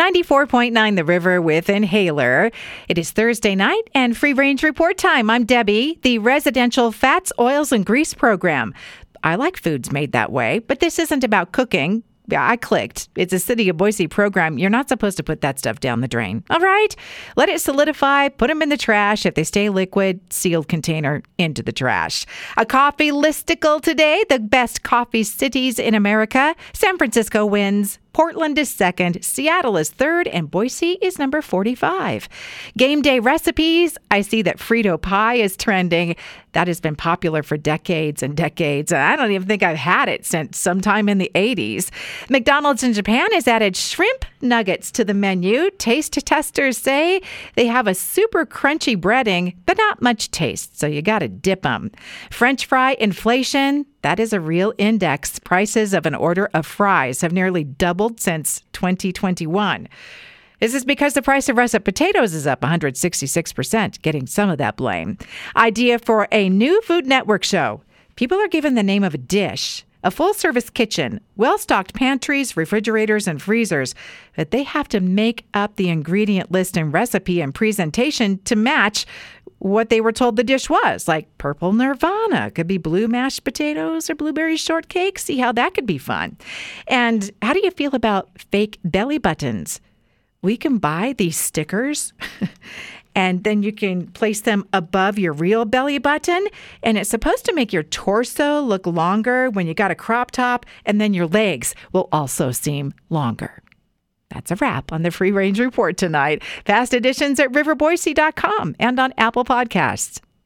94.9 The River with Inhaler. It is Thursday night and free range report time. I'm Debbie, the residential fats, oils, and grease program. I like foods made that way, but this isn't about cooking. I clicked. It's a City of Boise program. You're not supposed to put that stuff down the drain. All right? Let it solidify, put them in the trash. If they stay liquid, sealed container into the trash. A coffee listicle today, the best coffee cities in America. San Francisco wins. Portland is second, Seattle is third, and Boise is number 45. Game day recipes I see that Frito pie is trending. That has been popular for decades and decades. I don't even think I've had it since sometime in the 80s. McDonald's in Japan has added shrimp nuggets to the menu. Taste testers say they have a super crunchy breading, but not much taste, so you got to dip them. French fry inflation, that is a real index. Prices of an order of fries have nearly doubled since 2021. This is because the price of russet potatoes is up 166%, getting some of that blame. Idea for a new Food Network show. People are given the name of a dish, a full service kitchen, well stocked pantries, refrigerators, and freezers, but they have to make up the ingredient list and recipe and presentation to match what they were told the dish was, like purple nirvana. Could be blue mashed potatoes or blueberry shortcake. See how that could be fun. And how do you feel about fake belly buttons? We can buy these stickers. and then you can place them above your real belly button. And it's supposed to make your torso look longer when you got a crop top, and then your legs will also seem longer. That's a wrap on the Free Range Report tonight. Fast editions at riverboise.com and on Apple Podcasts.